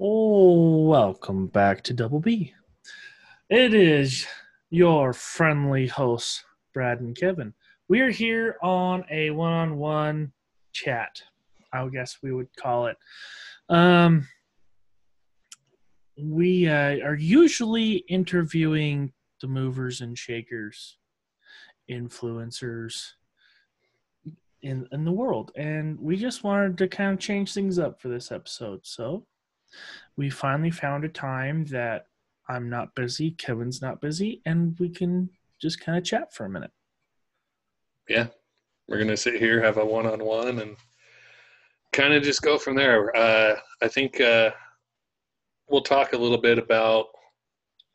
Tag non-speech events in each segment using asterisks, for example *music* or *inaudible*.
Oh, welcome back to Double B. It is your friendly hosts, Brad and Kevin. We are here on a one on one chat, I guess we would call it. Um, we uh, are usually interviewing the movers and shakers, influencers in in the world, and we just wanted to kind of change things up for this episode. So we finally found a time that I'm not busy, Kevin's not busy, and we can just kind of chat for a minute. Yeah, we're gonna sit here, have a one on one, and kind of just go from there. Uh, I think uh, we'll talk a little bit about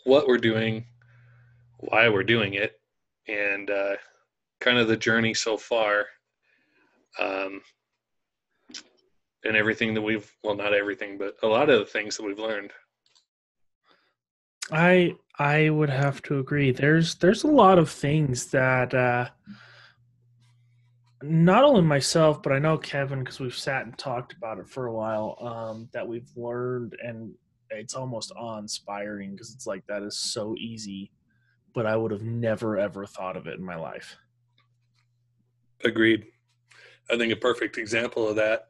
what we're doing, why we're doing it, and uh, kind of the journey so far. Um, and everything that we've well not everything but a lot of the things that we've learned I I would have to agree. There's there's a lot of things that uh not only myself, but I know Kevin because we've sat and talked about it for a while. Um, that we've learned, and it's almost awe-inspiring because it's like that is so easy, but I would have never ever thought of it in my life. agreed i think a perfect example of that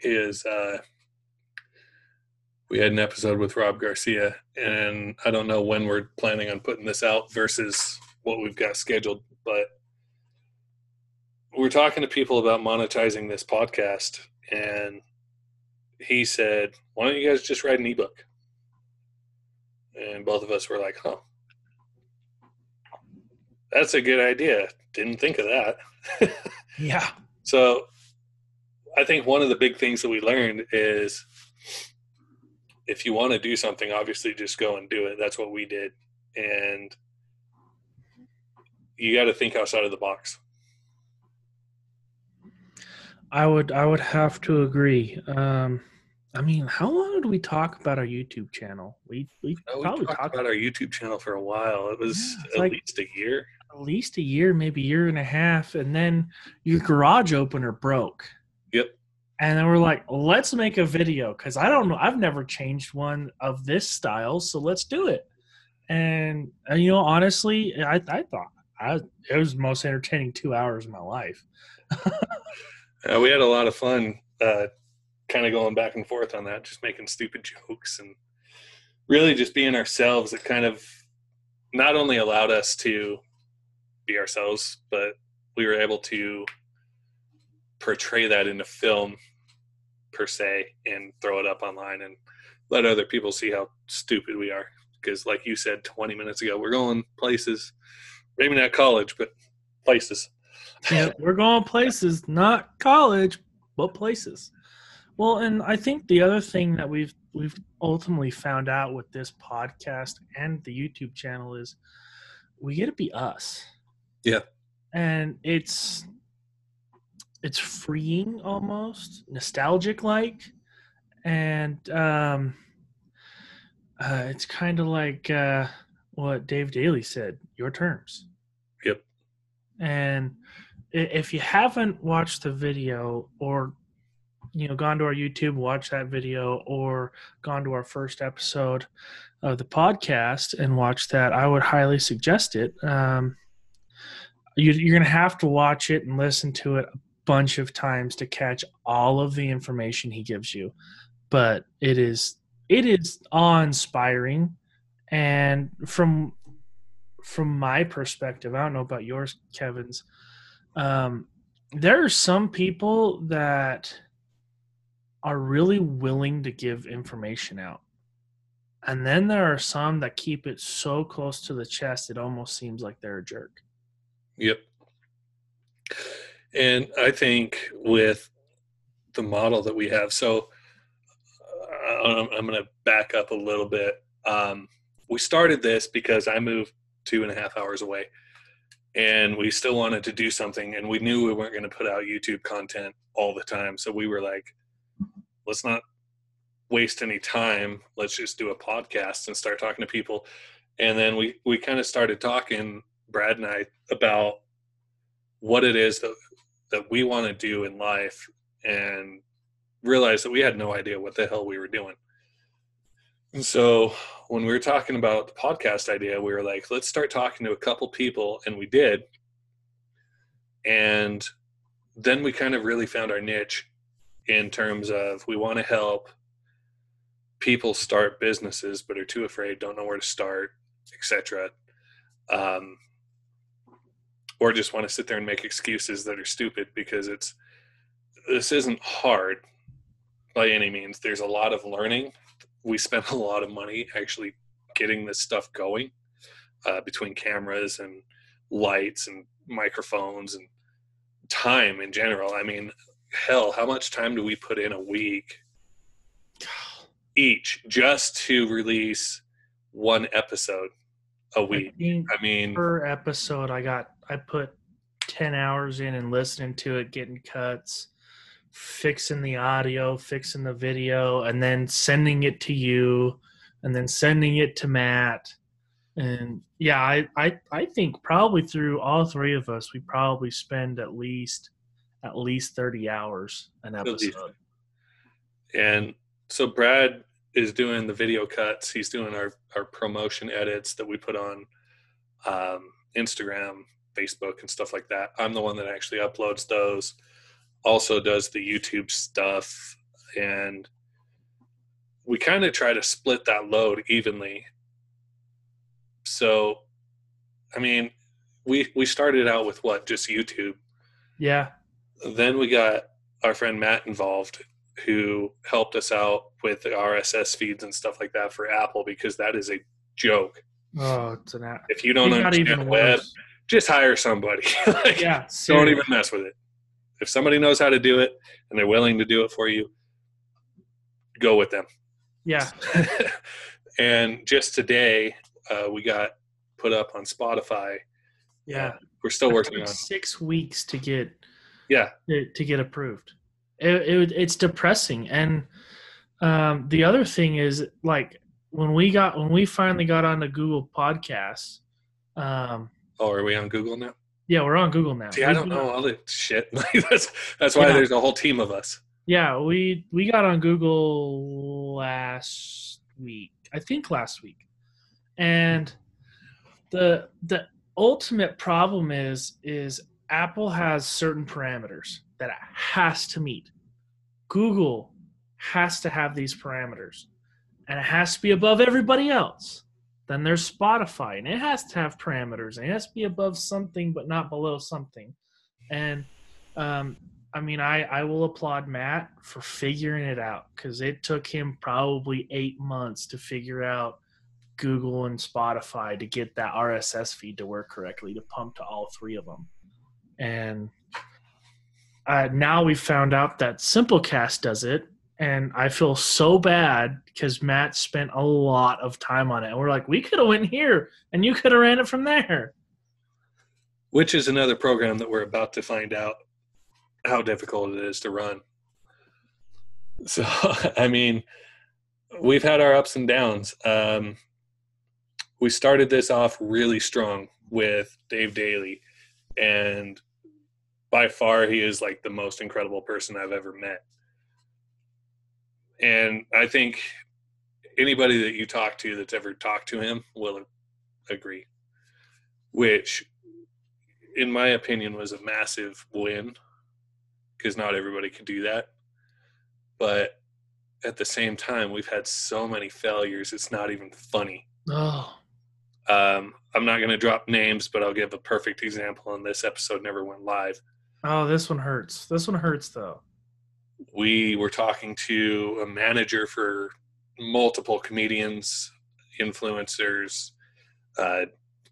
is uh we had an episode with rob garcia and i don't know when we're planning on putting this out versus what we've got scheduled but we're talking to people about monetizing this podcast and he said why don't you guys just write an ebook? And both of us were like huh. That's a good idea. Didn't think of that. *laughs* Yeah, so I think one of the big things that we learned is if you want to do something, obviously just go and do it. That's what we did. And you got to think outside of the box. I would I would have to agree. Um, I mean, how long did we talk about our YouTube channel? We we Oh, we probably talked talked about our YouTube channel for a while. It was Yeah, at like- least a year. at least a year, maybe a year and a half, and then your garage opener broke. And then we're like, let's make a video because I don't know, I've never changed one of this style, so let's do it. And, uh, you know, honestly, I, I thought I, it was the most entertaining two hours of my life. *laughs* Uh, we had a lot of fun uh, kind of going back and forth on that, just making stupid *laughs* jokes and really just being ourselves. It kind of not only allowed us to be ourselves, but we were able to portray that in a film per se and throw it up online and let other people see how stupid we are. Because, like you said 20 minutes ago, we're going places, maybe not college, but places. *laughs* yeah, we're going places, not college, but places. Well, and I think the other thing that we've we've ultimately found out with this podcast and the YouTube channel is we get to be us. Yeah. And it's it's freeing almost, nostalgic like. And um uh it's kind of like uh what Dave Daly said, your terms. Yep. And if you haven't watched the video or you know gone to our youtube watch that video or gone to our first episode of the podcast and watched that i would highly suggest it um, you, you're going to have to watch it and listen to it a bunch of times to catch all of the information he gives you but it is it is awe-inspiring and from from my perspective i don't know about yours kevin's um, there are some people that are really willing to give information out. And then there are some that keep it so close to the chest it almost seems like they're a jerk. Yep. And I think with the model that we have, so uh, I'm, I'm going to back up a little bit. Um, we started this because I moved two and a half hours away and we still wanted to do something and we knew we weren't going to put out YouTube content all the time. So we were like, let's not waste any time. Let's just do a podcast and start talking to people. And then we, we kind of started talking, Brad and I, about what it is that, that we want to do in life and realized that we had no idea what the hell we were doing. And so when we were talking about the podcast idea, we were like, let's start talking to a couple people, and we did. And then we kind of really found our niche in terms of we want to help people start businesses but are too afraid, don't know where to start, etc. Um, or just want to sit there and make excuses that are stupid because it's this isn't hard by any means. There's a lot of learning. We spent a lot of money actually getting this stuff going uh, between cameras and lights and microphones and time in general. I mean, hell, how much time do we put in a week *sighs* each just to release one episode a week? I mean, I mean, per episode, I got I put ten hours in and listening to it, getting cuts, fixing the audio, fixing the video, and then sending it to you, and then sending it to Matt. And yeah, I, I I think probably through all three of us, we probably spend at least at least thirty hours an episode. and so Brad is doing the video cuts. He's doing our our promotion edits that we put on um, Instagram, Facebook, and stuff like that. I'm the one that actually uploads those. Also does the YouTube stuff, and we kind of try to split that load evenly. So, I mean, we we started out with what just YouTube. Yeah, Then we got our friend Matt involved, who helped us out with the RSS feeds and stuff like that for Apple because that is a joke. oh, it's an app. If you don't It understand web, worse. Just hire somebody. *laughs* Like, Yeah, don't even mess with it. If somebody knows how to do it and they're willing to do it for you, go with them. Yeah, *laughs* and just today, uh, we got put up on Spotify. yeah. We're still working on. six weeks to get Yeah, to, to get approved. It, it it's depressing, and um, the other thing is like when we got when we finally got on the Google Podcasts. Um, Oh, are we on Google now? yeah, we're on Google now. See, I don't know all the shit. *laughs* That's that's why Yeah. there's a whole team of us. Yeah, we we got on Google last week. I think last week. And the the ultimate problem is is Apple has certain parameters that it has to meet. Google has to have these parameters and it has to be above everybody else. Then there's Spotify and it has to have parameters and it has to be above something but not below something. And um, I mean, I, I will applaud Matt for figuring it out because it took him probably eight months to figure out Google and Spotify to get that RSS feed to work correctly to pump to all three of them. And uh, now we found out that Simplecast does it. And I feel so bad because Matt spent a lot of time on it. And we're like, we could have went here and you could have ran it from there. which is another program that we're about to find out how difficult it is to run. *laughs* So, I mean, we've had our ups and downs. Um, we started this off really strong with Dave Daly, and by far, he is like the most incredible person I've ever met. And I think anybody that you talk to that's ever talked to him will agree, which in my opinion, was a massive win because not everybody could do that. But at the same time, we've had so many failures, it's not even funny. Oh, Um, I'm not going to drop names, but I'll give a perfect example. And this episode never went live. oh, this one hurts. This one hurts though. We were talking to a manager for multiple comedians, influencers. Uh,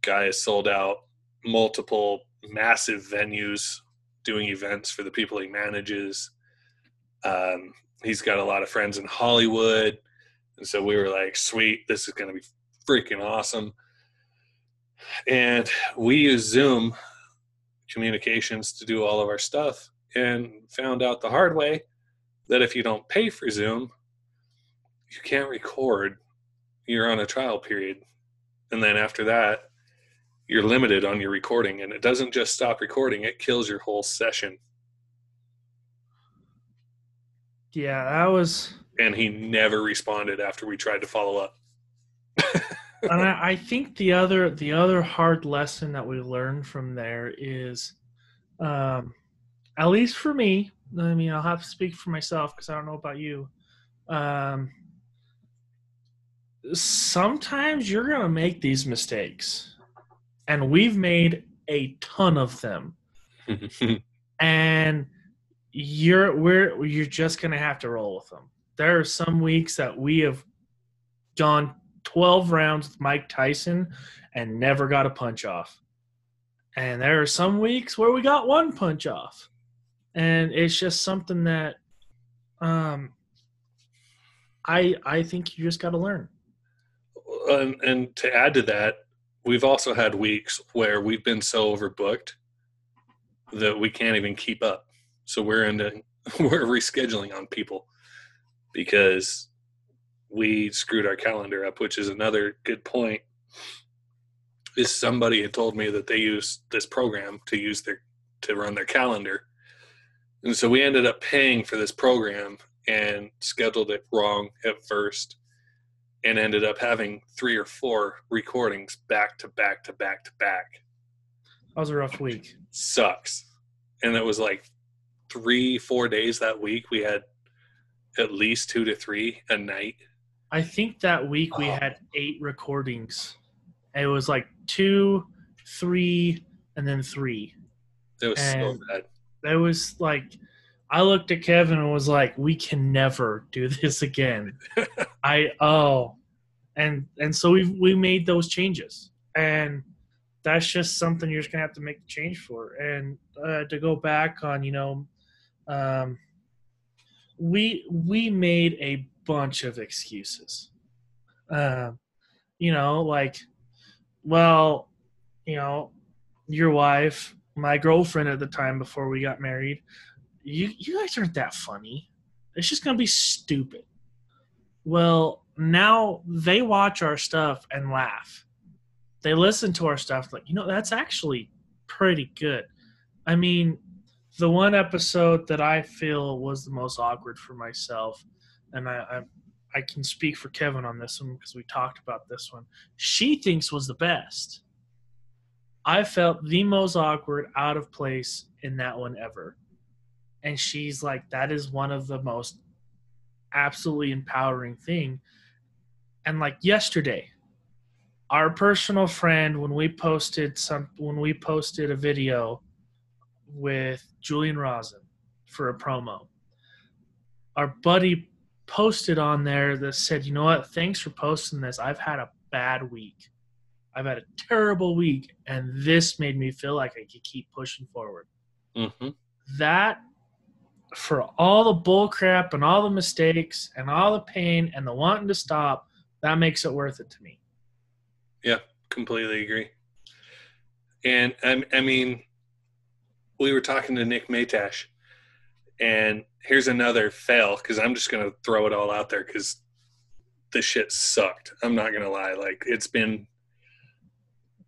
guy has sold out multiple massive venues doing events for the people he manages. Um, he's got a lot of friends in Hollywood. And so we were like, sweet, this is going to be freaking awesome. And we use Zoom communications to do all of our stuff and found out the hard way that if you don't pay for Zoom, you can't record. You're on a trial period. And then after that, you're limited on your recording and it doesn't just stop recording it kills your whole session Yeah, that was and he never responded after we tried to follow up. *laughs* and I, I, think the other the other hard lesson that we learned from there is, um, at least for me. I mean, I'll have to speak for myself because I don't know about you. Um, sometimes you're gonna make these mistakes, and we've made a ton of them, *laughs* and you're we're you're just gonna have to roll with them. There are some weeks that we have gone 12 rounds with Mike Tyson and never got a punch off. And there are some weeks where we got one punch off. And it's just something that um I I think you just got to learn. And, and to add to that, we've also had weeks where we've been so overbooked that we can't even keep up. So we're into *laughs* we're rescheduling on people because we screwed our calendar up, which is another good point. Is somebody had told me that they use this program to use their to run their calendar. And so we ended up paying for this program and scheduled it wrong at first and ended up having three or four recordings back to back to back to back. That was a rough week. Sucks. And it was like three, four days that week. We had at least two to three a night. I think that week we oh. had eight recordings. It was like two, three, and then three. It was and so bad. It was like I looked at Kevin and was like, "We can never do *laughs* this again." *laughs* I oh, and and so we we made those changes, and that's just something you're just gonna have to make the change for. And uh, to go back on, you know, um, we we made a bunch of excuses. Uh, you know, like, well, you know, your wife, my girlfriend at the time before we got married, you you guys aren't that funny. It's just gonna be stupid. Well, now they watch our stuff and laugh. They listen to our stuff like, you know, that's actually pretty good. I mean, the one episode that I feel was the most awkward for myself, and I, I, I can speak for Kevin on this one because we talked about this one. She thinks was the best. I felt the most awkward, out of place in that one ever, and she's like, "That is one of the most absolutely empowering thing." And like yesterday, our personal friend, when we posted some, when we posted a video with Julian Rosin for a promo. Our buddy posted on there that said, "You know what? Thanks for posting this. I've had a bad week. I've had a terrible week, and this made me feel like I could keep pushing forward." Mm-hmm. That for all the bull crap and all the mistakes and all the pain and the wanting to stop, that makes it worth it to me. Yeah, completely agree. And I, I mean, we were talking to Nick Matash, and here's another fail because I'm just gonna throw it all out there because the shit sucked. I'm not gonna lie. Like it's been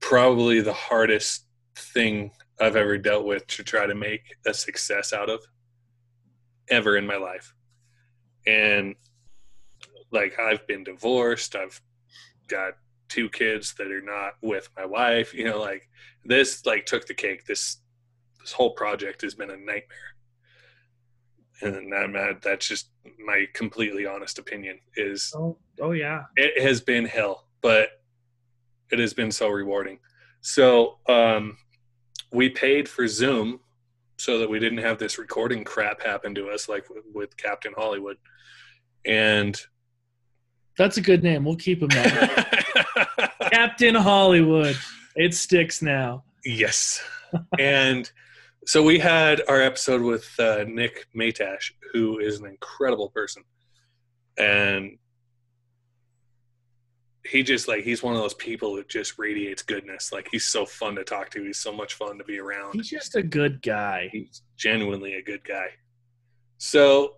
probably the hardest thing I've ever dealt with to try to make a success out of ever in my life. And like I've been divorced, I've got two kids that are not with my wife, you know, like this like took the cake. This this whole project has been a nightmare. And that, that's just my completely honest opinion is oh, oh yeah it has been hell but it has been so rewarding. So um, we paid for zoom so that we didn't have this recording crap happen to us like with, with captain hollywood. And that's a good name. We'll keep him that *laughs* captain hollywood. It sticks now. Yes. And so we had our episode with uh, Nick Matash, who is an incredible person, and he just like he's one of those people that just radiates goodness. Like he's so fun to talk to. He's so much fun to be around. He's just a good guy. He's genuinely a good guy. So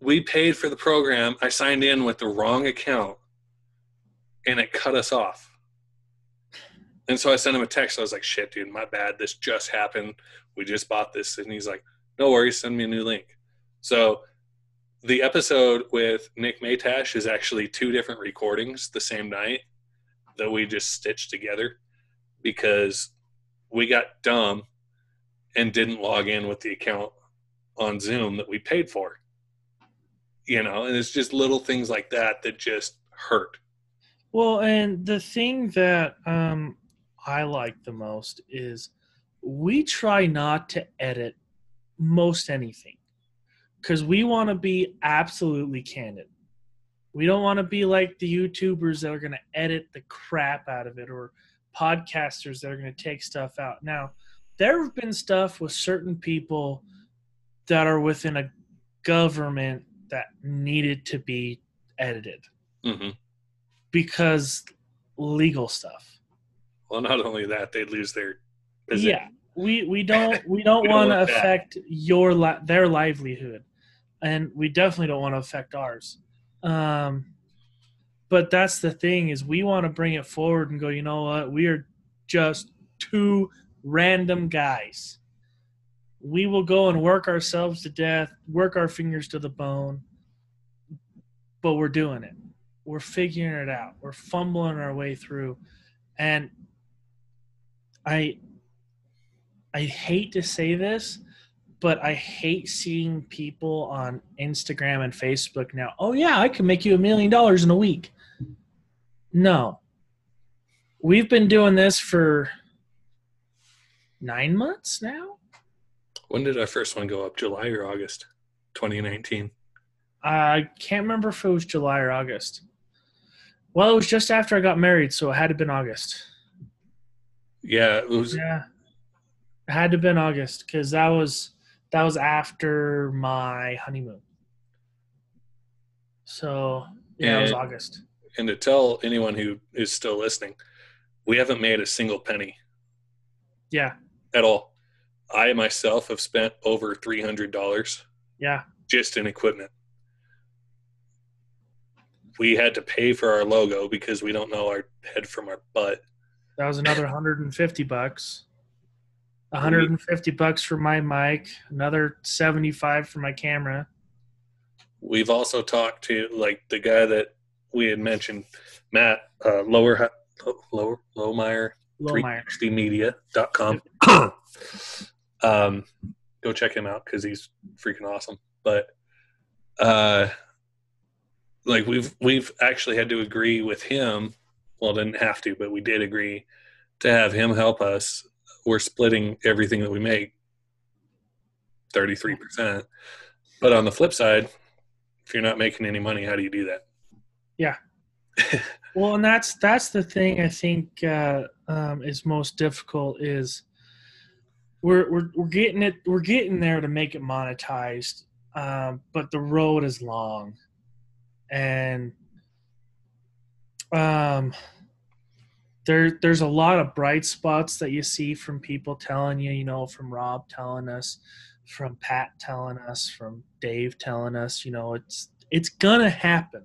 we paid for the program. I signed in with the wrong account, and it cut us off. And so I sent him a text. I was like, shit, dude, my bad. This just happened. We just bought this. And he's like, no worries, send me a new link. So the episode with Nick Matash is actually two different recordings the same night that we just stitched together because we got dumb and didn't log in with the account on Zoom that we paid for. You know, and it's just little things like that that just hurt. Well, and the thing that um, I like the most is we try not to edit most anything because we want to be absolutely candid. We don't want to be like the YouTubers that are going to edit the crap out of it or podcasters that are going to take stuff out. Now, there have been stuff with certain people that are within a government that needed to be edited Mm-hmm. because legal stuff. Well, not only that, they'd lose their position. Yeah, we we don't we don't *laughs* don't want to want that. affect your li- their livelihood, and we definitely don't want to affect ours. Um, but that's the thing is we want to bring it forward and go. You know what? We are just two random guys. We will go and work ourselves to death, work our fingers to the bone, but we're doing it. We're figuring it out. We're fumbling our way through, and I I hate to say this, but I hate seeing people on Instagram and Facebook now. Oh yeah, I can make you a million dollars in a week. No. We've been doing this for 9 months now. When did our first one go up? July or August 2019? I can't remember if it was July or August. Well, it was just after I got married, so it had to have been August. Yeah, it was. Yeah, it had to have been August because that was that was after my honeymoon. So yeah, it was August. And to tell anyone who is still listening, we haven't made a single penny Yeah, at all. I myself have spent over three hundred dollars yeah, just in equipment. We had to pay for our logo because we don't know our head from our butt. that was another 150 bucks. 150 bucks for my mic, another 75 for my camera. We've also talked to like the guy that we had mentioned, Matt uh, Lower Lower Lowmeyer Lowmeyer. 360media.com. *clears throat* um, go check him out because he's freaking awesome. But uh, like we've we've actually had to agree with him. Well, didn't have to, but we did agree to have him help us. We're splitting everything that we make, thirty three percent. But on the flip side, if you're not making any money, how do you do that? Yeah. *laughs* well, and that's that's the thing I think uh, um, is most difficult is we're, we're we're getting it we're getting there to make it monetized, um, but the road is long, and um, there there's a lot of bright spots that you see from people telling you, you know, from Rob telling us, from Pat telling us, from Dave telling us, you know, it's it's gonna happen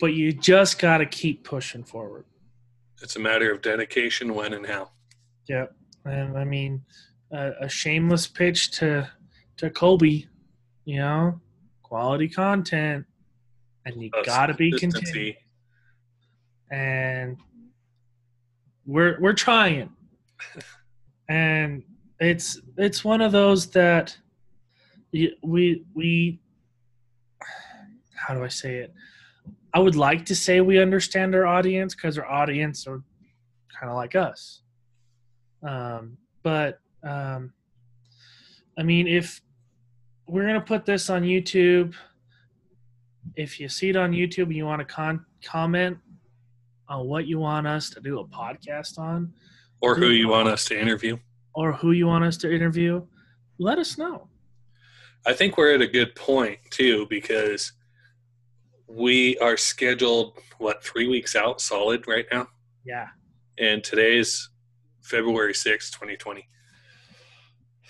but you just got to keep pushing forward. It's a matter of dedication, when and how. Yep. And I mean, a, a shameless pitch to to Colby, you know, quality content, and you Uh, got to be consistency. continued. And we're we're trying, and it's it's one of those that we we how do I say it? I would like to say we understand our audience because our audience are kind of like us. Um, but um, I mean, if we're gonna put this on YouTube, if you see it on YouTube and you want to con- comment on what you want us to do a podcast on, Or who you want us to interview. or who you want us to interview, let us know. I think we're at a good point too because we are scheduled what three weeks out solid right now, Yeah, and today's February sixth, twenty twenty.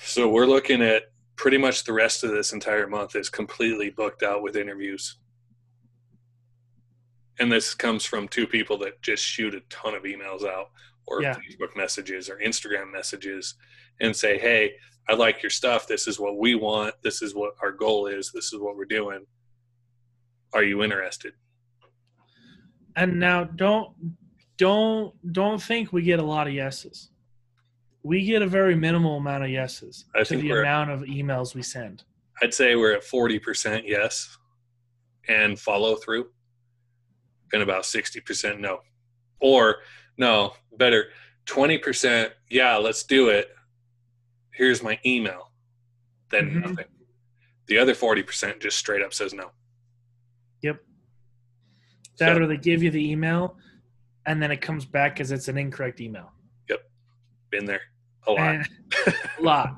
So we're looking at pretty much the rest of this entire month is completely booked out with interviews. And this comes from two people that just shoot a ton of emails out or Yeah. Facebook messages or Instagram messages and say, Hey, I like your stuff. This is what we want. This is what our goal is. This is what we're doing. Are you interested? And now don't don't don't think we get a lot of yeses. We get a very minimal amount of yeses I to the amount of emails we send. I'd say we're at 40% yes and follow through, and about 60% no. Or, no, better, 20% yeah, let's do it. Here's my email. Then Mhm. nothing. The other 40% just straight up says no. Yep. That So- or they give you the email and then it comes back as it's an incorrect email. Yep. Been there a lot. And, a lot.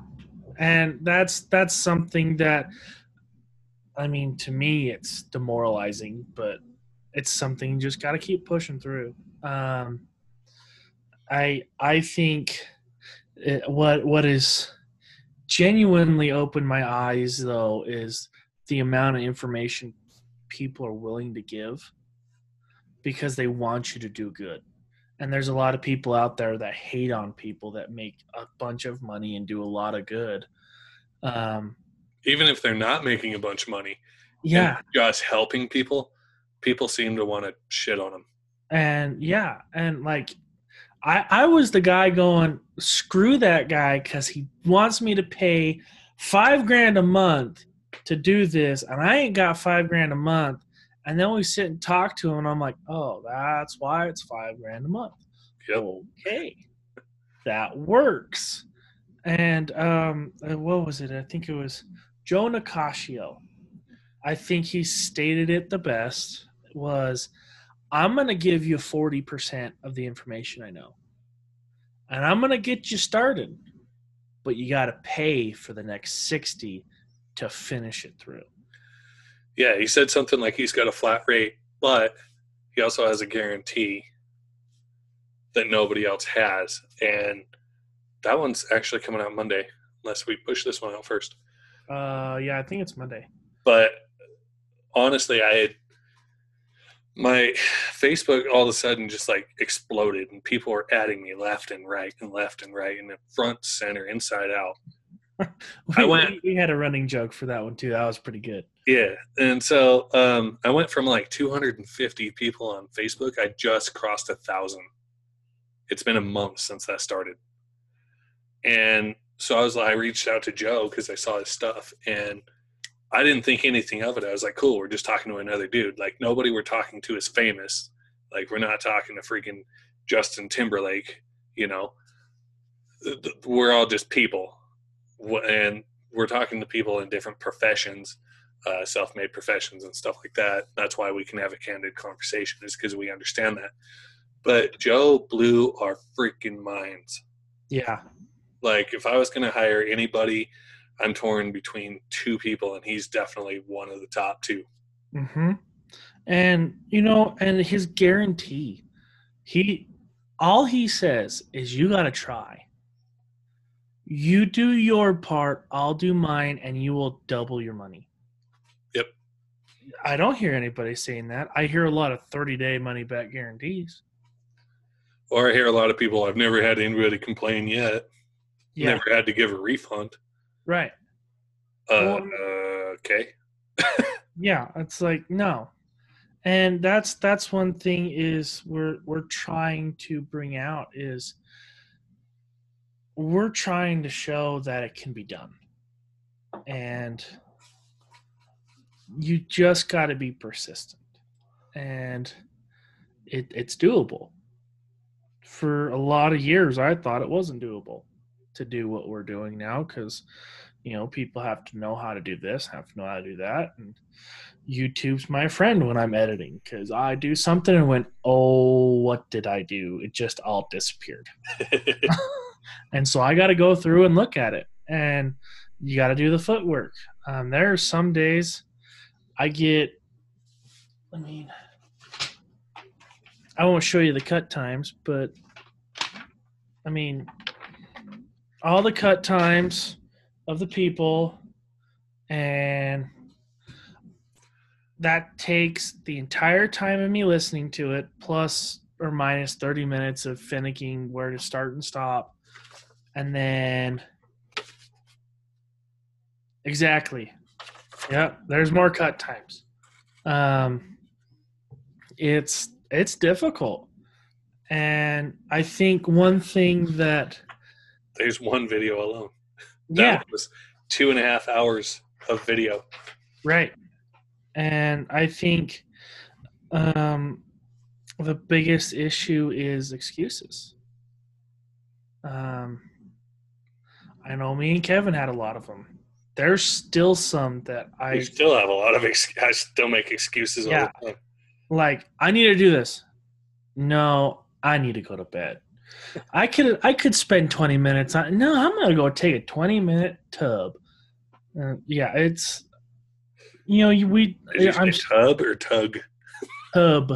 And that's that's something that I mean to me it's demoralizing, but it's something you just got to keep pushing through. Um I I think it, what what is genuinely opened my eyes though is the amount of information people are willing to give because they want you to do good. And there's a lot of people out there that hate on people that make a bunch of money and do a lot of good. Um, Even if they're not making a bunch of money, yeah, just helping people, people seem to want to shit on him. and yeah, and like I I was the guy going screw that guy because he wants me to pay five grand a month to do this, and I ain't got five grand a month. And then we sit and talk to him, and I'm like, oh, that's why it's five grand a month. Yep. Okay, that works. And um, uh, what was it? I think it was Joe Nicasio. I think he stated it the best. Was I'm going to give you 40% of the information I know, and I'm going to get you started, but you got to pay for the next 60 to finish it through. Yeah, he said something like he's got a flat rate, but he also has a guarantee that nobody else has. And that one's actually coming out Monday, unless we push this one out first. Uh, yeah, I think it's Monday. But honestly, I had my Facebook all of a sudden just like exploded, and people were adding me left and right and left and right and front, center, inside out. *laughs* I We, went- we, had a running joke for that one too. That was pretty good. Yeah, and so um, I went from like 250 people on Facebook. I just crossed a thousand. It's been a month since that started, and so I was like, I reached out to Joe because I saw his stuff, and I didn't think anything of it. I was like, cool, we're just talking to another dude. Like nobody we're talking to is famous. Like we're not talking to freaking Justin Timberlake. You know, we're all just people, and we're talking to people in different professions uh, self-made professions and stuff like that. That's why we can have a candid conversation, is because we understand that. But Joe blew our freaking minds. Yeah. Like, if I was going to hire anybody, I'm torn between two people, and he's definitely one of the top two. mm-hmm. And you know, and his guarantee, he, all he says is, "You got to try. You do your part, I'll do mine, and you will double your money." Yep. I don't hear anybody saying that. I hear a lot of 30 day money back guarantees. Or I hear a lot of people, I've never had anybody complain yet. Yeah. Never had to give a refund. Right. Uh, Well- uh, okay. *laughs* yeah it's like no. And that's that's one thing is we're we're trying to bring out is we're trying to show that it can be done. And you just got to be persistent. And it it's doable. For a lot of years i thought it wasn't doable to do what we're doing now because you know people have to know how to do this have to know how to do that and youtube's my friend when i'm editing because i do something and went oh what did i do? It just all disappeared. *laughs* *laughs* And so i got to go through and look at it and you got to do the footwork. Um, there are some days i get i mean i won't show you the cut times but i mean all the cut times of the people and that takes the entire time of me listening to it plus or minus 30 minutes of finicking where to start and stop and then Exactly. Yep. There's more cut times. Um, it's it's difficult, and I think one thing that There's one video alone. That yeah was two and a half hours of video. right, and I think um, the biggest issue is excuses. Um, I know me and Kevin had a lot of them. There's still some that I I still have a lot of ex- I still make excuses all Yeah. the time. like I need to do this. No, I need to go to bed. I could I could spend 20 minutes on no, I'm gonna go take a 20 minute tub. Uh, yeah, it's you know, you, we I'm tub or tug? tub,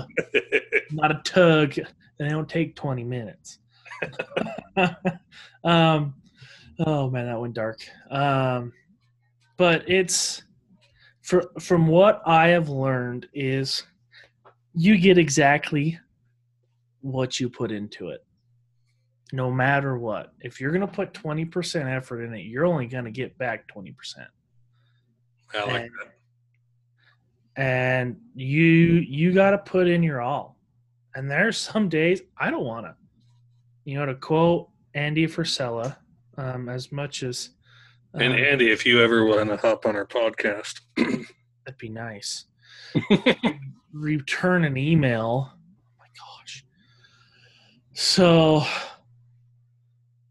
*laughs* not a tug, and they don't take 20 minutes. *laughs* um oh man, that went dark. Um but it's for from what I have learned is you get exactly what you put into it. No matter what. If you're going to put 20% effort in it, you're only going to get back 20%. I like and, and you you got to put in your all. And there are some days I don't want to. You know, to quote Andy Frisella, um, as much as that. And um, Andy, if you ever want to hop on our podcast, *clears throat* that'd be nice. return an email. Oh my gosh. So,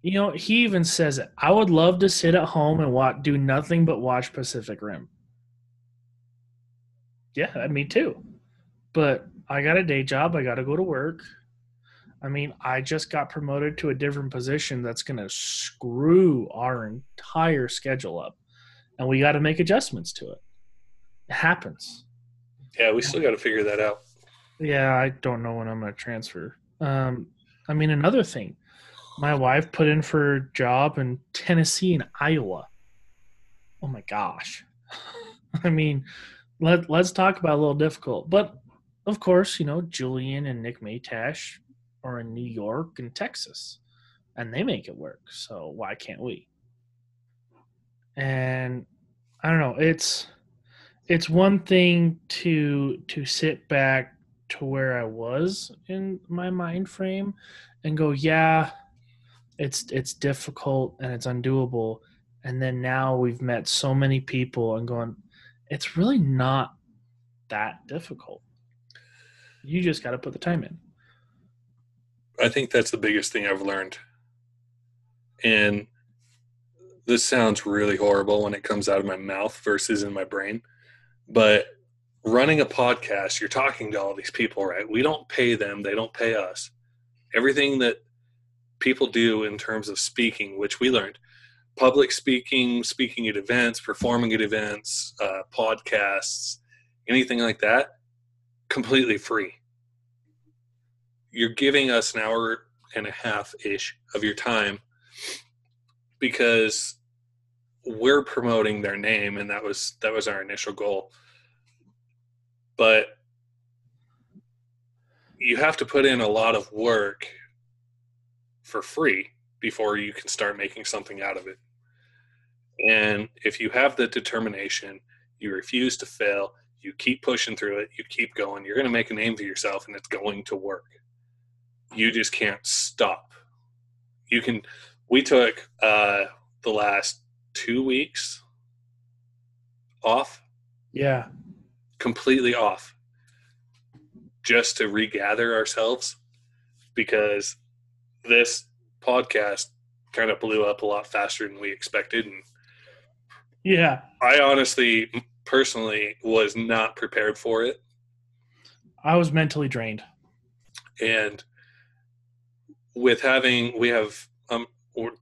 you know, he even says it. I would love to sit at home and watch, do nothing but watch Pacific Rim. Yeah, me too. But I got a day job. I got to go to work. I mean, I just got promoted to a different position that's going to screw our entire schedule up. And we got to make adjustments to it. It happens. yeah, we still got to figure that out. Yeah, I don't know when I'm going to transfer. Um, I mean, another thing, my wife put in for a job in Tennessee and Iowa. Oh my gosh. *laughs* I mean, let let's talk about a little difficult, but of course, you know, Julian and Nick Matash are in New York and Texas, and they make it work. So why can't we? And I don't know. It's it's one thing to to sit back to where I was in my mind frame and go, yeah, it's it's difficult and it's undoable. And then now we've met so many people and going, it's really not that difficult. You just got to put the time in. I think that's the biggest thing I've learned. And this sounds really horrible when it comes out of my mouth versus in my brain. But running a podcast, you're talking to all these people, right? We don't pay them, they don't pay us. Everything that people do in terms of speaking, which we learned. Public speaking, speaking at events, performing at events, uh, podcasts, anything like that, completely free. You're giving us an hour and a half ish of your time because we're promoting their name and that was that was our initial goal. But you have to put in a lot of work for free before you can start making something out of it and if you have the determination you refuse to fail you keep pushing through it you keep going you're going to make a name for yourself and it's going to work you just can't stop. You can. We took uh, the last two weeks off, Yeah. completely off, just to regather ourselves because this podcast kind of blew up a lot faster than we expected. And Yeah. I honestly, personally, was not prepared for it. I was mentally drained. and with having we have um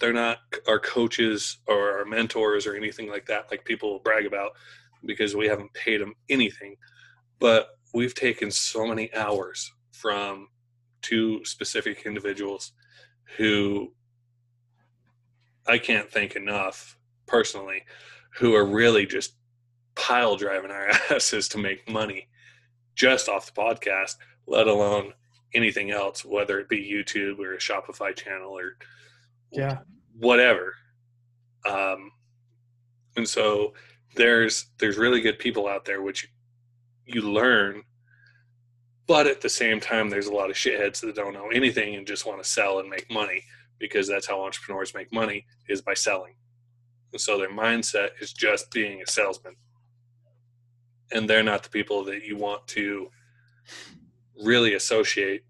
they're not our coaches or our mentors or anything like that like people brag about because we haven't paid them anything but we've taken so many hours from two specific individuals who i can't thank enough personally who are really just pile driving our *laughs* asses to make money just off the podcast let alone anything else, whether it be YouTube or a Shopify channel or Yeah. whatever. Um, and so there's there's really good people out there which you learn but at the same time there's a lot of shitheads that don't know anything and just want to sell and make money because that's how entrepreneurs make money is by selling. And so their mindset is just being a salesman. And they're not the people that you want to really associate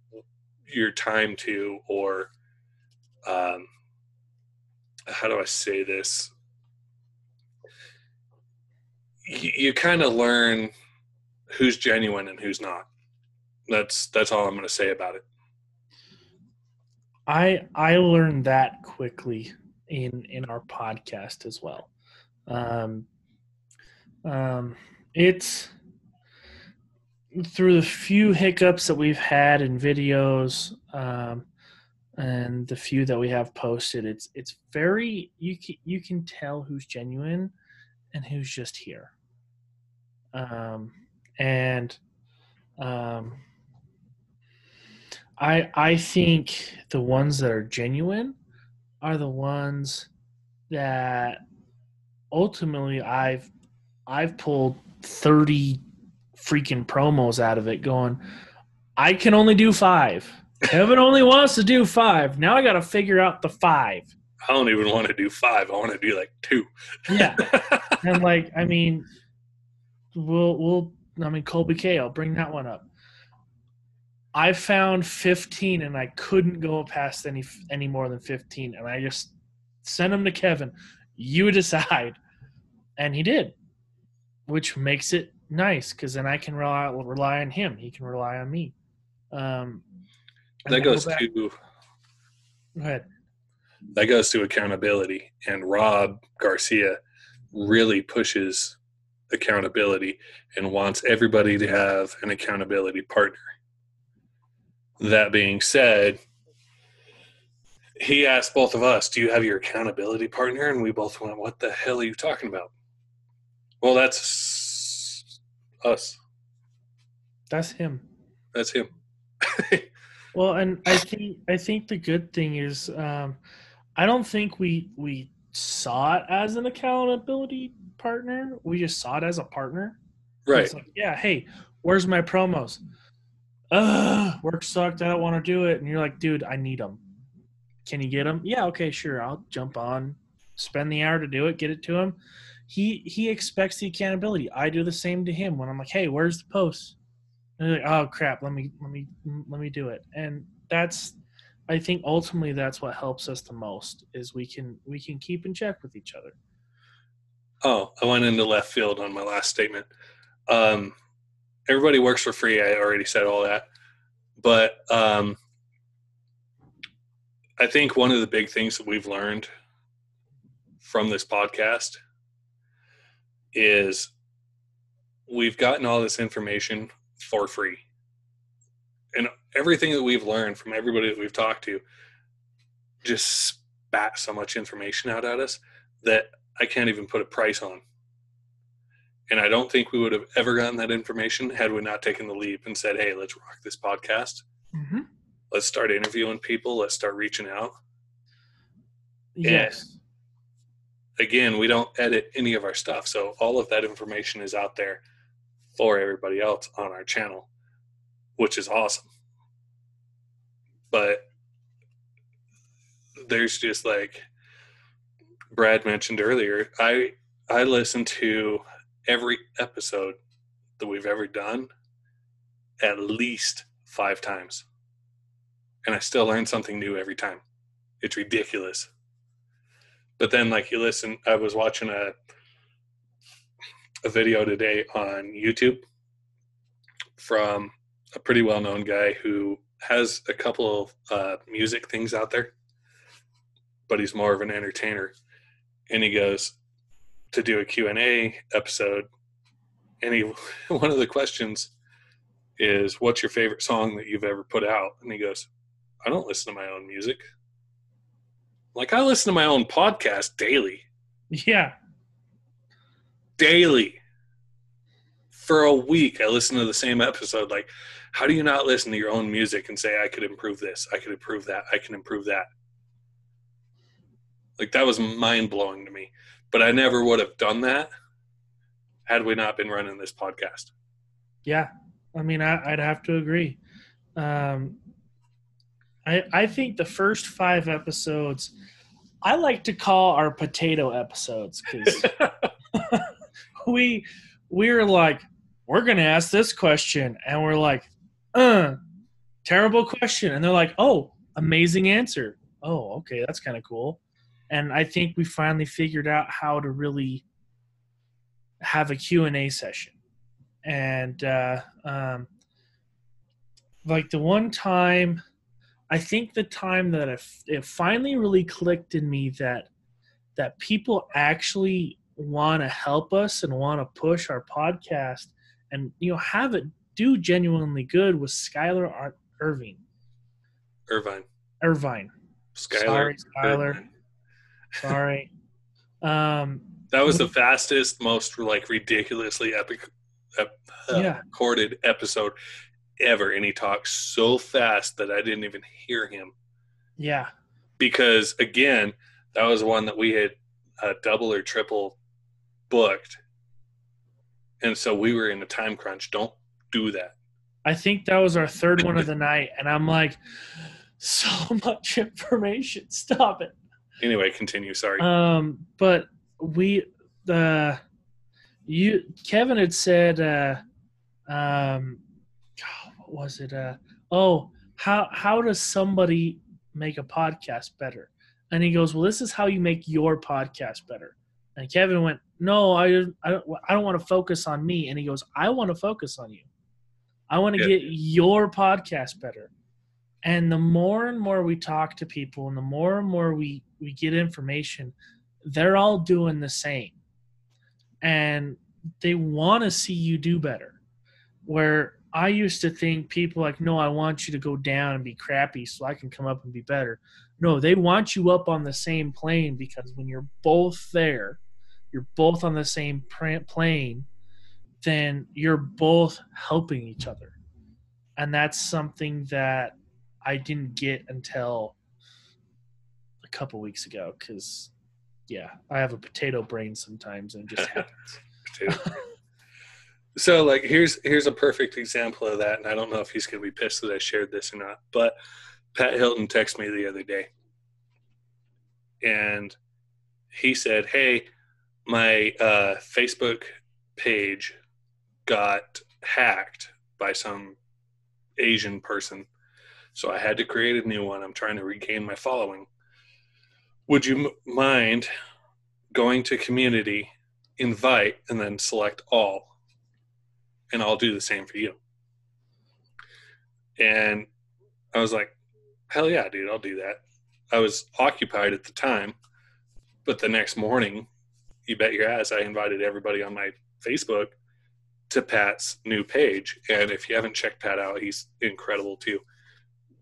your time to or um, how do i say this? You, you kind of learn who's genuine and who's not that's that's all i'm going to say about it I I learned that quickly in in our podcast as well. Um, um, it's through the few hiccups that we've had in videos um, and the few that we have posted. It's it's very you can, you can tell who's genuine and who's just here. Um, and um, I I think the ones that are genuine are the ones that ultimately I've I've pulled 30 freaking promos out of it going I can only do 5. Kevin only wants to do 5. Now I got to figure out the 5. I don't even want to do 5. I want to do like 2. Yeah. *laughs* and like I mean we'll we'll I mean Colby K, I'll bring that one up. I found 15 and I couldn't go past any any more than 15 and I just sent them to Kevin. You decide. And he did. Which makes it nice cuz then I can rely rely on him. He can rely on me. Um that goes go to Go ahead. That goes to accountability and Rob Garcia really pushes accountability and wants everybody to have an accountability partner that being said, he asked both of us, Do you have your accountability partner? And we both went, What the hell are you talking about? Well, that's us. That's him. That's him. *laughs* well, and I think I think the good thing is um, I don't think we we saw it as an accountability partner. We just saw it as a partner. Right. Like, yeah, hey, where's my promos? Ugh, work sucked. I don't want to do it. And you're like, dude, I need them. Can you get them? Yeah, okay, sure. I'll jump on, spend the hour to do it, get it to him. He he expects the accountability. I do the same to him when I'm like, hey, where's the post? And like, oh crap, let me let me let me do it. And that's I think ultimately that's what helps us the most is we can we can keep in check with each other. Oh, I went into left field on my last statement. Um, everybody works for free. I already said all that, but um, I think one of the big things that we've learned from this podcast is we've gotten all this information for free. And everything that we've learned from everybody that we've talked to just spat so much information out at us that I can't even put a price on. And I don't think we would have ever gotten that information had we not taken the leap and said, hey, let's rock this podcast. Mm-hmm. Let's start interviewing people. Let's start reaching out. Yes. And again, we don't edit any of our stuff. So all of that information is out there for everybody else on our channel, which is awesome. But there's just like Brad mentioned earlier, I I listen to every episode that we've ever done at least five times. And I still learn something new every time. It's ridiculous. But then like you listen, I was watching a a video today on YouTube from a pretty well-known guy who has a couple of uh, music things out there, but he's more of an entertainer. And he goes, to do a Q&A episode. And he *laughs* one of the questions is what's your favorite song that you've ever put out? And he goes I don't listen to my own music. Like I listen to my own podcast daily. Yeah. Daily. For a week I listen to the same episode. Like how do you not listen to your own music and say I could improve this. I could improve that. I can improve that? Like that was mind blowing to me But I never would have done that had we not been running this podcast. Yeah, I mean, I, would have to agree. Um, I I think the first five episodes, I like to call our potato episodes because *laughs* *laughs* we we're like we're gonna ask this question, and we're like, uh, terrible question, and they're like, oh, amazing answer. Oh, okay, that's kind of cool. And I think we finally figured out how to really have a Q&A session. And uh, um, like the one time, I think the time that it, it finally really clicked in me that that people actually want to help us and want to push our podcast and you know have it do genuinely good was Skylar Irving. Irvine. Irvine. Skylar. Sorry, Skylar. Sorry. Um, that was the fastest, most like ridiculously epic, ep, uh, yeah. recorded episode ever, and he talked so fast that I didn't even hear him. Yeah. Because again, that was one that we had uh, double or triple booked, and so we were in a time crunch. Don't do that. I think that was our third one of the night, and I'm like, so much information. Stop it. Anyway, continue. Sorry. Um, but we the uh, you Kevin had said uh um what was it uh oh how how does somebody make a podcast better and he goes well this is how you make your podcast better and Kevin went no I I don't, I don't want to focus on me and he goes I want to focus on you I want to yeah. get your podcast better and the more and more we talk to people and the more and more we we get information they're all doing the same. And they want to see you do better. Where i used to think people like no i want you to go down and be crappy so i can come up and be better. No they want you up on the same plane because when you're both there you're both on the same plane then you're both helping each other. And that's something that i didn't get until a couple weeks ago because yeah, I have a potato brain sometimes, and it just *laughs* happens. so, like, here's here's a perfect example of that, and I don't know if he's gonna be pissed that I shared this or not, but Pat Hilton texted me the other day, and he said, "Hey, my uh, Facebook page got hacked by some Asian person." So I had to create a new one. I'm trying to regain my following would you mind going to community, invite, and then select all? And I'll do the same for you. And I was like, hell yeah, dude, I'll do that. I was occupied at the time, but the next morning, you bet your ass, I invited everybody on my Facebook to Pat's new page. And if you haven't checked Pat out, he's incredible too.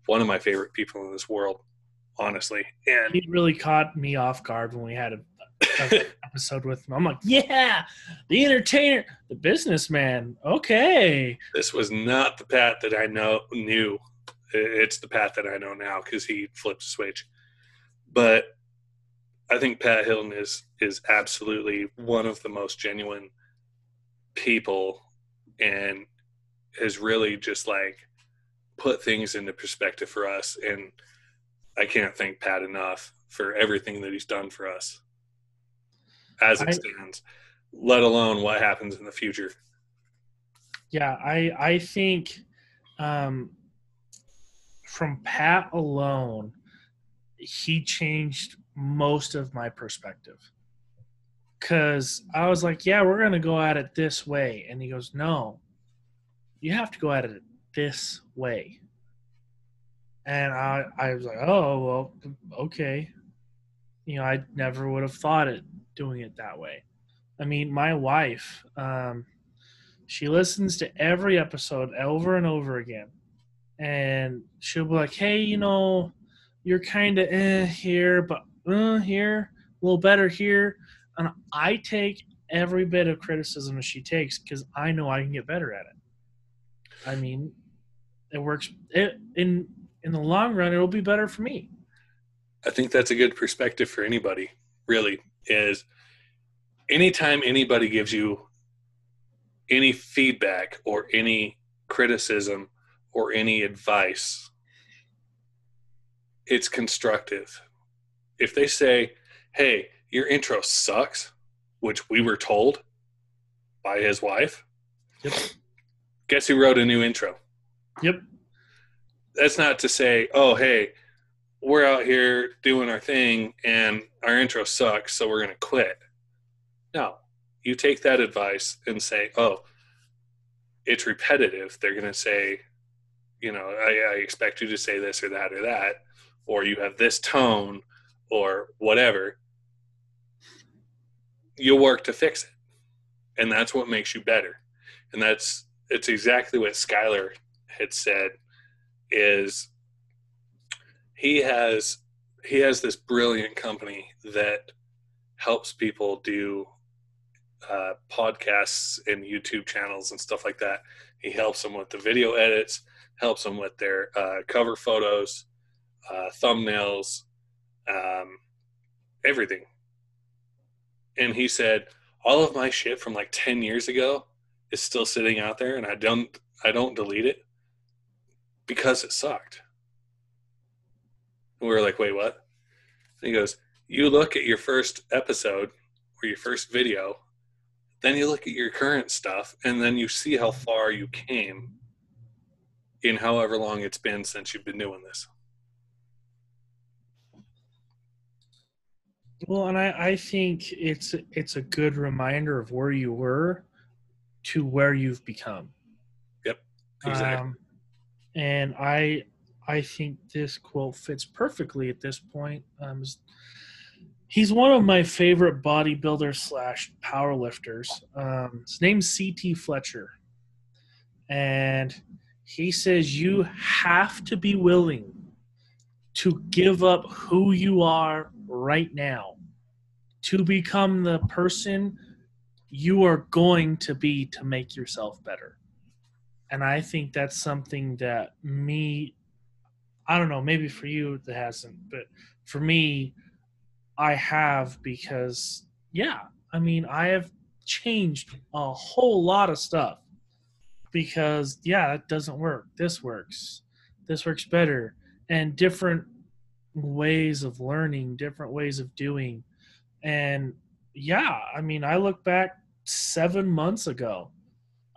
One of my favorite people in this world honestly. And he really caught me off guard when we had a, a *laughs* episode with him. I'm like, yeah, the entertainer, the businessman. Okay. This was not the Pat that I know knew. It's the Pat that I know now because he flipped a switch. But I think Pat Hilton is is absolutely one of the most genuine people and has really just like put things into perspective for us and I can't thank Pat enough for everything that he's done for us as it I, stands, let alone what happens in the future. Yeah, I I think um, from Pat alone, he changed most of my perspective. Cause I was like, yeah, we're gonna go at it this way, and he goes, no, you have to go at it this way. And I, I was like, oh, well, okay. You know, I never would have thought it doing it that way. I mean, my wife, um, she listens to every episode over and over again. And she'll be like, hey, you know, you're kind of eh here, but uh, here, a little better here. And I take every bit of criticism she takes because I know I can get better at it. I mean, it works. It, in in the long run, it'll be better for me. I think that's a good perspective for anybody, really, is anytime anybody gives you any feedback or any criticism or any advice, it's constructive. If they say, hey, your intro sucks, which we were told by his wife, Yep. guess who wrote a new intro? Yep. That's not to say, oh, hey, we're out here doing our thing and our intro sucks, so we're going to quit. No, you take that advice and say, oh, it's repetitive. They're going to say, you know, I, I expect you to say this or that or that, or you have this tone or whatever. You'll work to fix it. And that's what makes you better. And that's, it's exactly what Skylar had said is he has he has this brilliant company that helps people do uh, podcasts and YouTube channels and stuff like that. He helps them with the video edits, helps them with their uh, cover photos, uh, thumbnails, um, everything. And he said, all of my shit from like 10 years ago is still sitting out there and I don't I don't delete it because it sucked. And we were like, wait, what? And he goes, you look at your first episode or your first video, then you look at your current stuff, and then you see how far you came in however long it's been since you've been doing this. Well, and I, I think it's it's a good reminder of where you were to where you've become. Yep. Exactly. Um, and I I think this quote fits perfectly at this point. Um, he's one of my favorite bodybuilders slash powerlifters. Um, his name's CT Fletcher, and he says you have to be willing to give up who you are right now to become the person you are going to be to make yourself better. And I think that's something that me, I don't know, maybe for you that hasn't, but for me, I have because, yeah, I mean, I have changed a whole lot of stuff because, yeah, that doesn't work. This works. This works better. And different ways of learning, different ways of doing. And yeah, I mean, I look back seven months ago,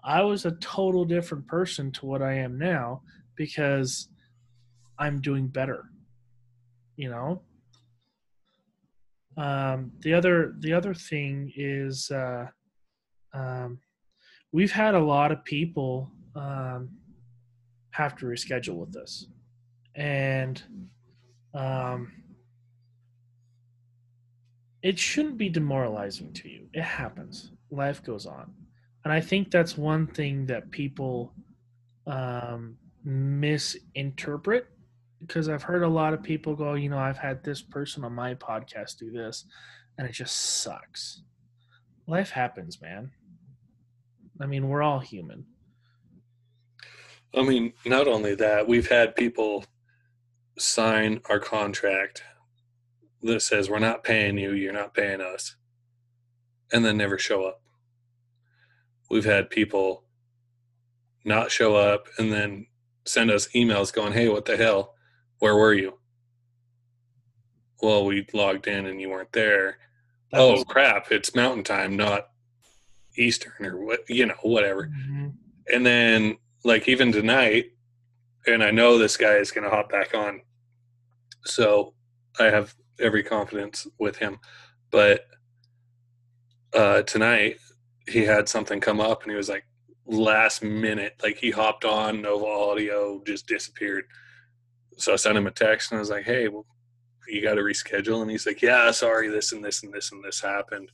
I was a total different person to what I am now because I'm doing better. You know. Um, the other the other thing is uh, um, we've had a lot of people um, have to reschedule with us, and um, it shouldn't be demoralizing to you. It happens. Life goes on. And I think that's one thing that people um, misinterpret because I've heard a lot of people go, you know, I've had this person on my podcast do this and it just sucks. Life happens, man. I mean, we're all human. I mean, not only that, we've had people sign our contract that says we're not paying you, you're not paying us, and then never show up. We've had people not show up and then send us emails going, hey, what the hell? Where were you? Well, we logged in and you weren't there. That oh, was- crap. It's mountain time, not Eastern or what, you know, whatever Mhm. and then like even tonight and i know this guy is going to hop back on so i have every confidence with him but uh tonight he had something come up and he was like last minute like he hopped on nova audio just disappeared. So i sent him a text and i was like hey well, you got to reschedule? And he's like yeah sorry this and this and this and this happened.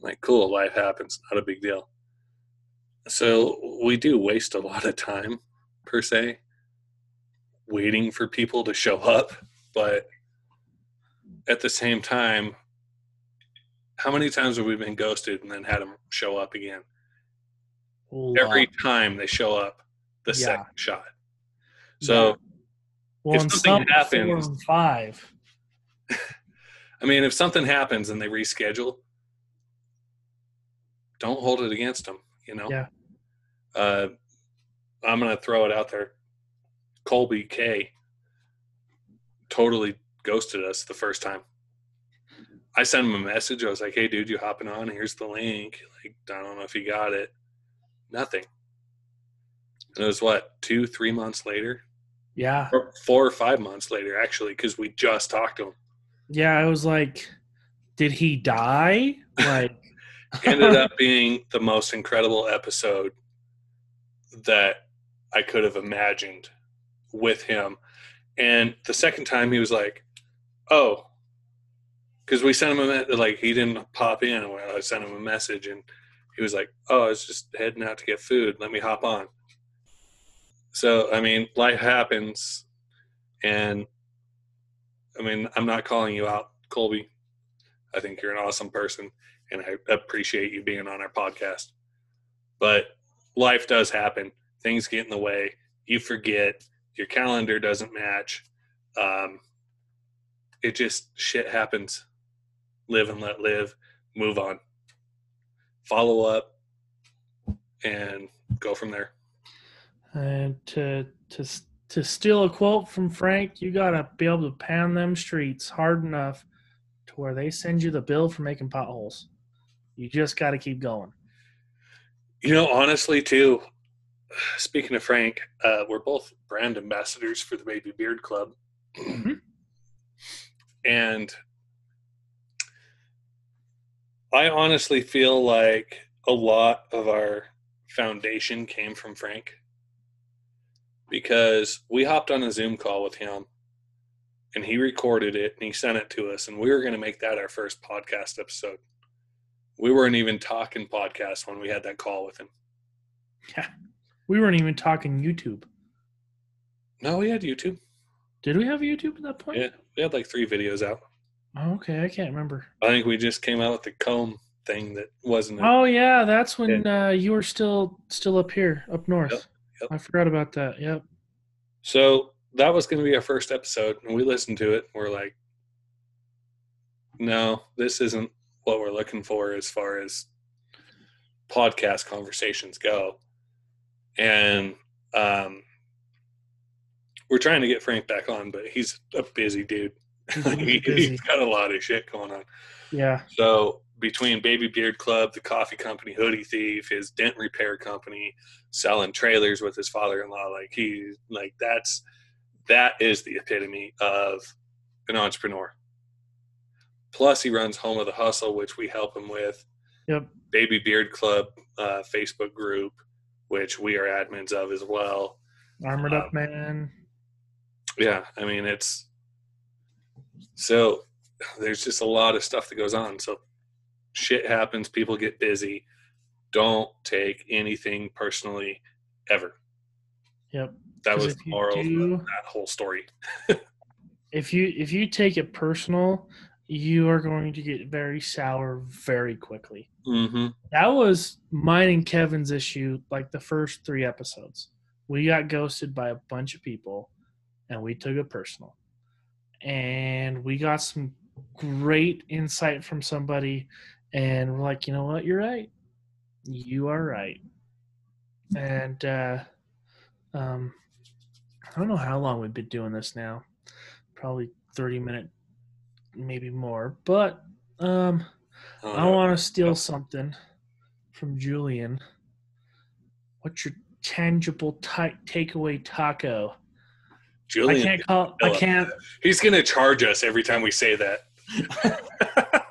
I'm like cool life happens not a big deal. So we do waste a lot of time per se waiting for people to show up, but at the same time how many times have we been ghosted and then had them show up again? Whole Every time they show up, the Yeah. second shot. So well, if something some happens- five. *laughs* I mean, if something happens and they reschedule, don't hold it against them. You know. Yeah. Uh, I'm gonna throw it out there. Colby K. Totally ghosted us the first time. I sent him a message. I was like, "Hey, dude, you hopping on? Here's the link. Like, I don't know if you got it. Nothing. And it was what two, three months later, Yeah. or four or five months later, actually, because we just talked to him. Yeah. I was like, did he die? Like, *laughs* Ended up being the most incredible episode that I could have imagined with him. And the second time, he was like, "Oh." Because we sent him a like he didn't pop in. I sent him a message and he was like, "Oh, I was just heading out to get food. Let me hop on." So I mean, life happens, and I mean, I'm not calling you out, Colby. I think you're an awesome person, and I appreciate you being on our podcast. But life does happen. Things get in the way. You forget. Your calendar doesn't match. Um, it just shit happens. Live and let live. Move on. Follow up, and go from there. and to to to steal a quote from Frank, you gotta be able to pound them streets hard enough to where they send you the bill for making potholes. You just got to keep going. You know, honestly, too. Speaking of Frank, uh, we're both brand ambassadors for the Baby Beard Club, Mhm. and I honestly feel like a lot of our foundation came from Frank because we hopped on a Zoom call with him and he recorded it and he sent it to us, and we were going to make that our first podcast episode. We weren't even talking podcast when we had that call with him. Yeah. We weren't even talking YouTube. No, we had YouTube. Did we have YouTube at that point? Yeah, we had like three videos out. Oh, okay, I can't remember. I think we just came out with the comb thing that wasn't. Oh yeah, that's when uh, you were still still up here, up north. Yep, yep. I forgot about that. Yep. So that was going to be our first episode, and we listened to it. And we're like, no, this isn't what we're looking for as far as podcast conversations go. And um, we're trying to get Frank back on, but he's a busy dude. *laughs* He's he, has got a lot of shit going on. Yeah. So between Baby Beard Club, the coffee company, Hoodie Thief, his dent repair company, selling trailers with his father-in-law, like he like that's that is the epitome of an entrepreneur. Plus, he runs Home of the Hustle, which we help him with. Yep. Baby Beard Club uh, Facebook group, which we are admins of as well. Armored Um, up man. Yeah, I mean it's so there's just a lot of stuff that goes on. So shit happens, people get busy. Don't take anything personally ever. Yep. That was the moral do- of that whole story. *laughs* If you if you take it personal, you are going to get very sour very quickly. Mm-hmm. That was mine and Kevin's issue like the first three episodes. We got ghosted by a bunch of people and we took it personal. And we got some great insight from somebody and we're like, you know what, you're right. You are right. And uh um I don't know how long we've been doing this now. Probably 30 minute maybe more. But um I want to steal something from Julian. What's your tangible ti takeaway taco? Julian, I can't call. I can't. he's gonna charge us every time we say that.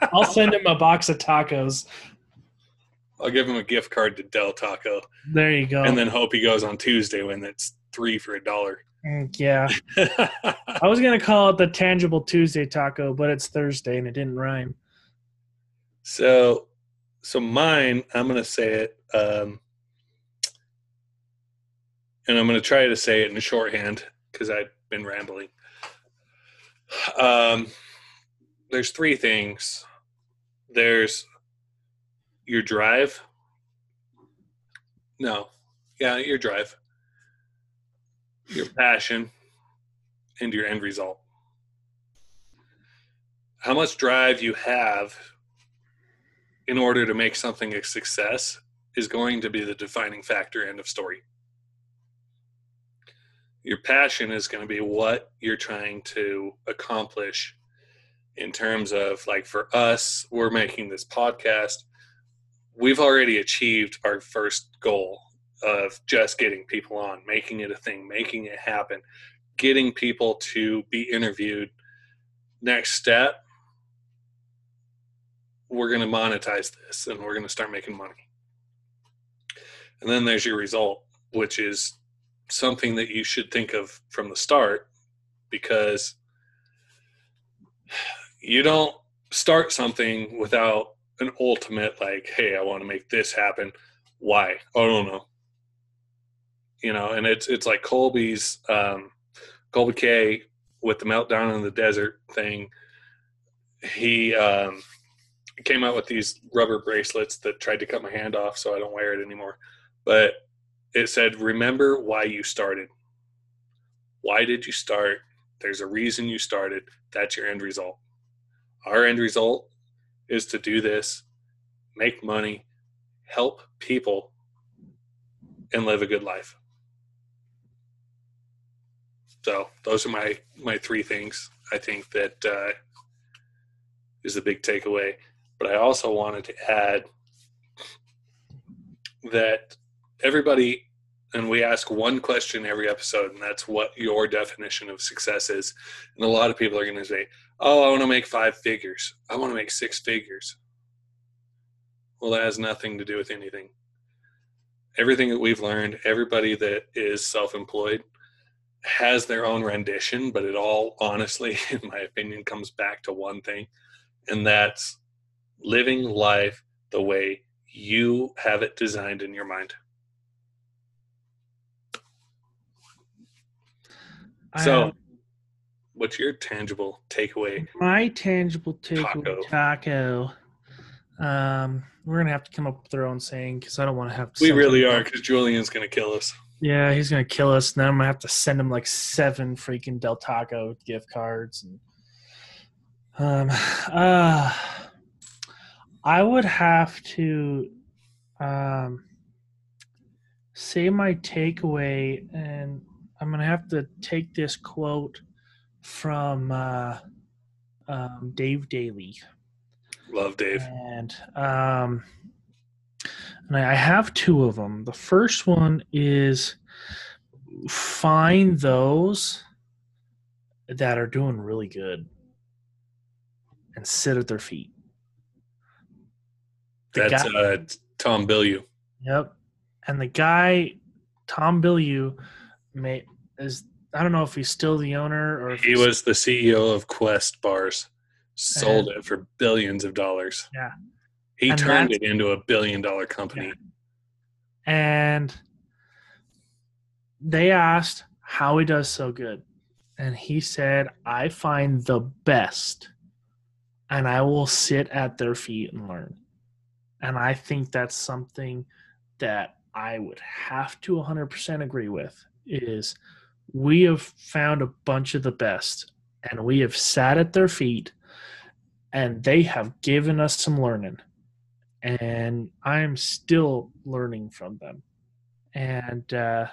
*laughs* I'll send him a box of tacos. I'll give him a gift card to Del Taco, There you go. and then hope he goes on Tuesday when it's three for a dollar. Mm, yeah, *laughs* I was gonna call it the tangible Tuesday taco, but it's Thursday and it didn't rhyme. So, so mine, I'm going to say it, um, and I'm going to try to say it in shorthand because I've been rambling. Um, there's three things. There's your drive. No, yeah, your drive, your passion, and your end result. How much drive you have in order to make something a success is going to be the defining factor end of story your passion is going to be what you're trying to accomplish in terms of like for us we're making this podcast. We've already achieved our first goal of just getting people on making it a thing making it happen getting people to be interviewed. Next step we're going to monetize this and we're going to start making money. And then there's your result which is something that you should think of from the start because you don't start something without an ultimate like hey i want to make this happen. Why? I don't know. You know and it's it's like colby's um colby k with the meltdown in the desert thing. He um came out with these rubber bracelets that tried to cut my hand off so i don't wear it anymore. But it said remember why you started. Why did you start? There's a reason you started. That's your end result. Our end result is to do this make money help people and live a good life. So those are my my three things i think that uh, is a big takeaway. But i also wanted to add that everybody and we ask one question every episode and that's what your definition of success is. And a lot of people are going to say oh i want to make five figures. I want to make six figures. Well that has nothing to do with anything. Everything that we've learned everybody that is self-employed has their own rendition but it all honestly *laughs* in my opinion comes back to one thing and that's living life the way you have it designed in your mind So, um, what's your tangible takeaway? My tangible takeaway taco. taco um, we're gonna have to come up with our own saying because I don't want to have. We really are because Julian's gonna kill us. Yeah, he's gonna kill us. Now I'm gonna have to send him like seven freaking Del Taco gift cards and. Um, *sighs* uh, I would have to, um, say my takeaway, and I'm gonna have to take this quote from uh, um, Dave Daly. Love Dave. And um, and I have two of them. The first one is find those that are doing really good and sit at their feet. The That's guy, uh, Tom Bilyeu. Yep. And the guy, Tom Bilyeu, may is I don't know if he's still the owner or he was the CEO of Quest Bars, sold and, it for billions of dollars. Yeah, he and turned it into a billion dollar company. Yeah. And they asked how he does so good, and he said, "I find the best, and I will sit at their feet and learn." And I think that's something that I would have to 100% agree with is we have found a bunch of the best and we have sat at their feet and they have given us some learning. And i am still learning from them. And uh,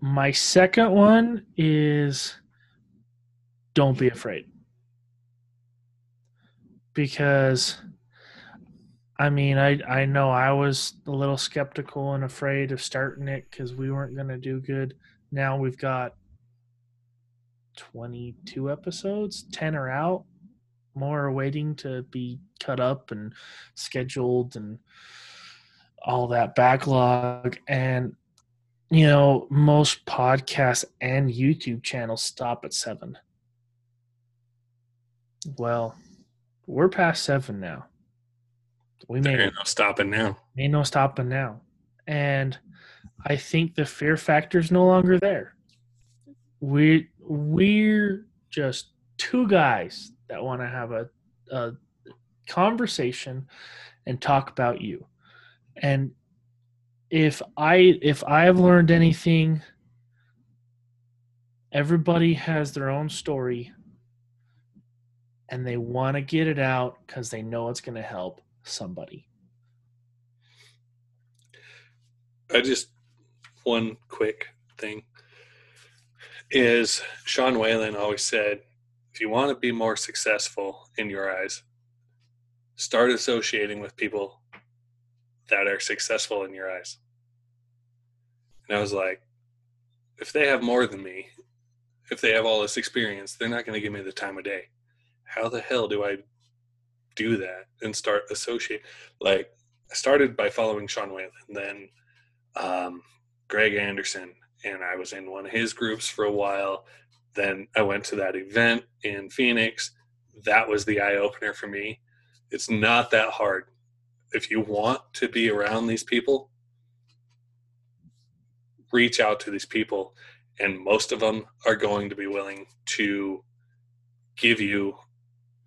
my second one is don't be afraid. Because I mean, I I know I was a little skeptical and afraid of starting it because we weren't going to do good. Now we've got 22 episodes, 10 are out, more are waiting to be cut up and scheduled and all that backlog. And, you know, most podcasts and YouTube channels stop at seven. Well, we're past seven now we may ain't no stopping now. Ain't no stopping now. And I think the fear factor is no longer there. We we're just two guys that want to have a, a conversation and talk about you. And if I if I have learned anything, everybody has their own story and they want to get it out because they know it's going to help somebody. I just one quick thing is Sean Whalen always said, if you want to be more successful in your eyes, start associating with people that are successful in your eyes. And I was like, if they have more than me, if they have all this experience, they're not going to give me the time of day. How the hell do I do that and start associate? Like, I started by following Sean Whalen, then um, Greg Anderson, and I was in one of his groups for a while. Then I went to that event in Phoenix. That was the eye opener for me. It's not that hard. If you want to be around these people, reach out to these people, and most of them are going to be willing to give you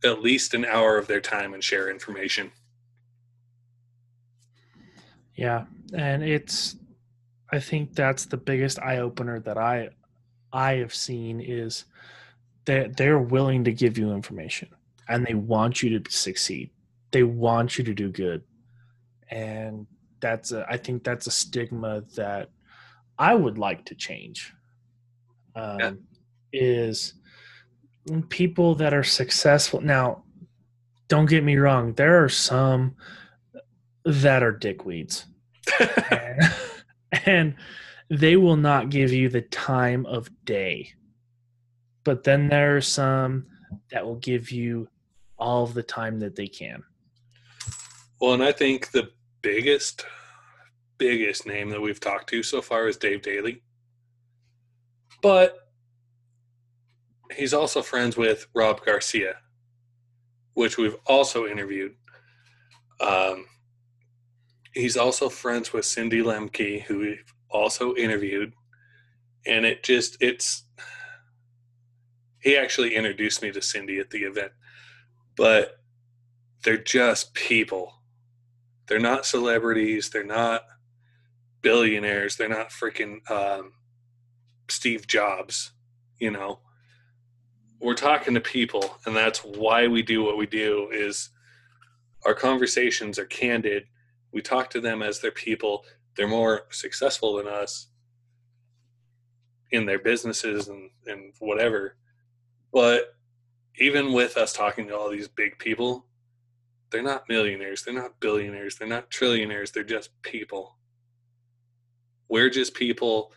at least an hour of their time and share information. Yeah, and it's I think that's the biggest eye opener that I I have seen is that they're willing to give you information and they want you to succeed. They want you to do good. And that's a, I think that's a stigma that I would like to change. Um, yeah. Is people that are successful. Now, don't get me wrong, there are some that are dickweeds. and, *laughs* and they will not give you the time of day. But then there are some that will give you all of the time that they can. Well, and I think the biggest, biggest name that we've talked to so far is Dave Daly. But he's also friends with Rob Garcia, which we've also interviewed. Um, he's also friends with Cindy Lemke, who we've also interviewed. And it just, it's, he actually introduced me to Cindy at the event, but they're just people. They're not celebrities. They're not billionaires. They're not freaking um, Steve Jobs, you know. We're talking to people, and that's why we do what we do. Is our conversations are candid we talk to them as their people. They're more successful than us in their businesses and, and whatever. But even with us talking to all these big people, they're not millionaires, they're not billionaires, they're not trillionaires, they're just people. We're just people,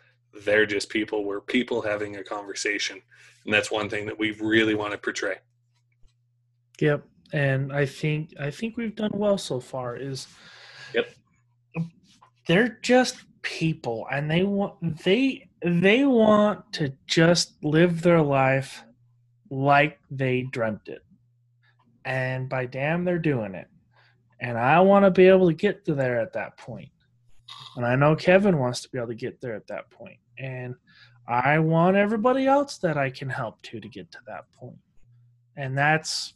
they're just people. We're people having a conversation. And that's one thing that we really want to portray. Yep. And I think I think we've done well so far is Yep. They're just people and they want they they want to just live their life like they dreamt it. And by damn they're doing it. And I want to be able to get to there at that. And I know Kevin wants to be able to get there at that. And I want everybody else that I can help to to get to that point. And that's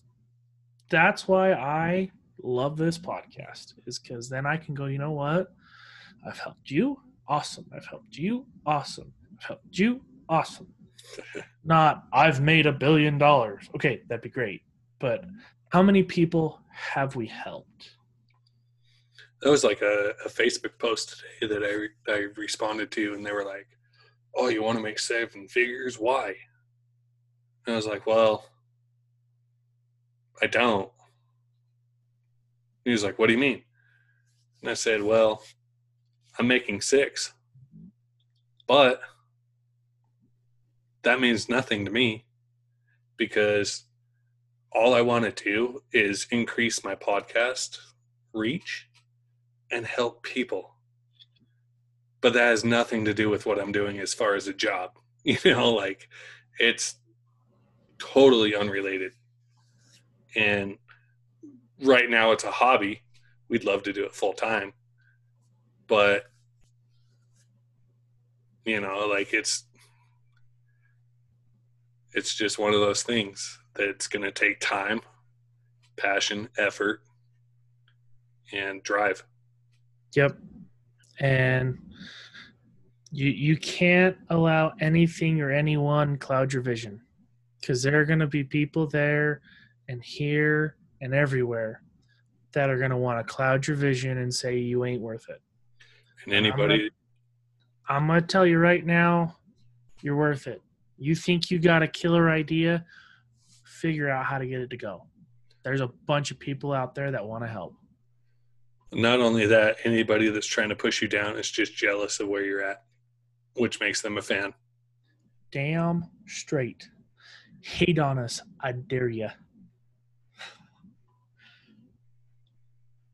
that's why I love this podcast is because then I can go, you know what? I've helped you. Awesome. I've helped you. Awesome. I've helped you. Awesome. *laughs* Not, I've made a billion dollars. Okay, that'd be great. But how many people have we helped? That was like a, a Facebook post today that I, I responded to, and they were like, Oh, you want to make seven figures? Why? And I was like, Well, I don't. He was like, What do you mean? And I said, Well, I'm making six. But that means nothing to me because all I want to do is increase my podcast reach and help people. But that has nothing to do with what I'm doing as far as a job. *laughs* You know, like it's totally unrelated. And right now it's a hobby. We'd love to do it full time. But you know, like it's it's just one of those things that's going to take time, passion, effort, and drive. Yep. And you you can't allow anything or anyone cloud your vision because there are going to be people there and here and everywhere that are going to want to cloud your vision and say you ain't worth it. And anybody, I'm going to tell you right now, you're worth it. You think you got a killer idea, figure out how to get it to go. There's a bunch of people out there that want to help. not only that, anybody that's trying to push you down is just jealous of where you're at, which makes them a fan. Damn straight. Hate on us. I dare you.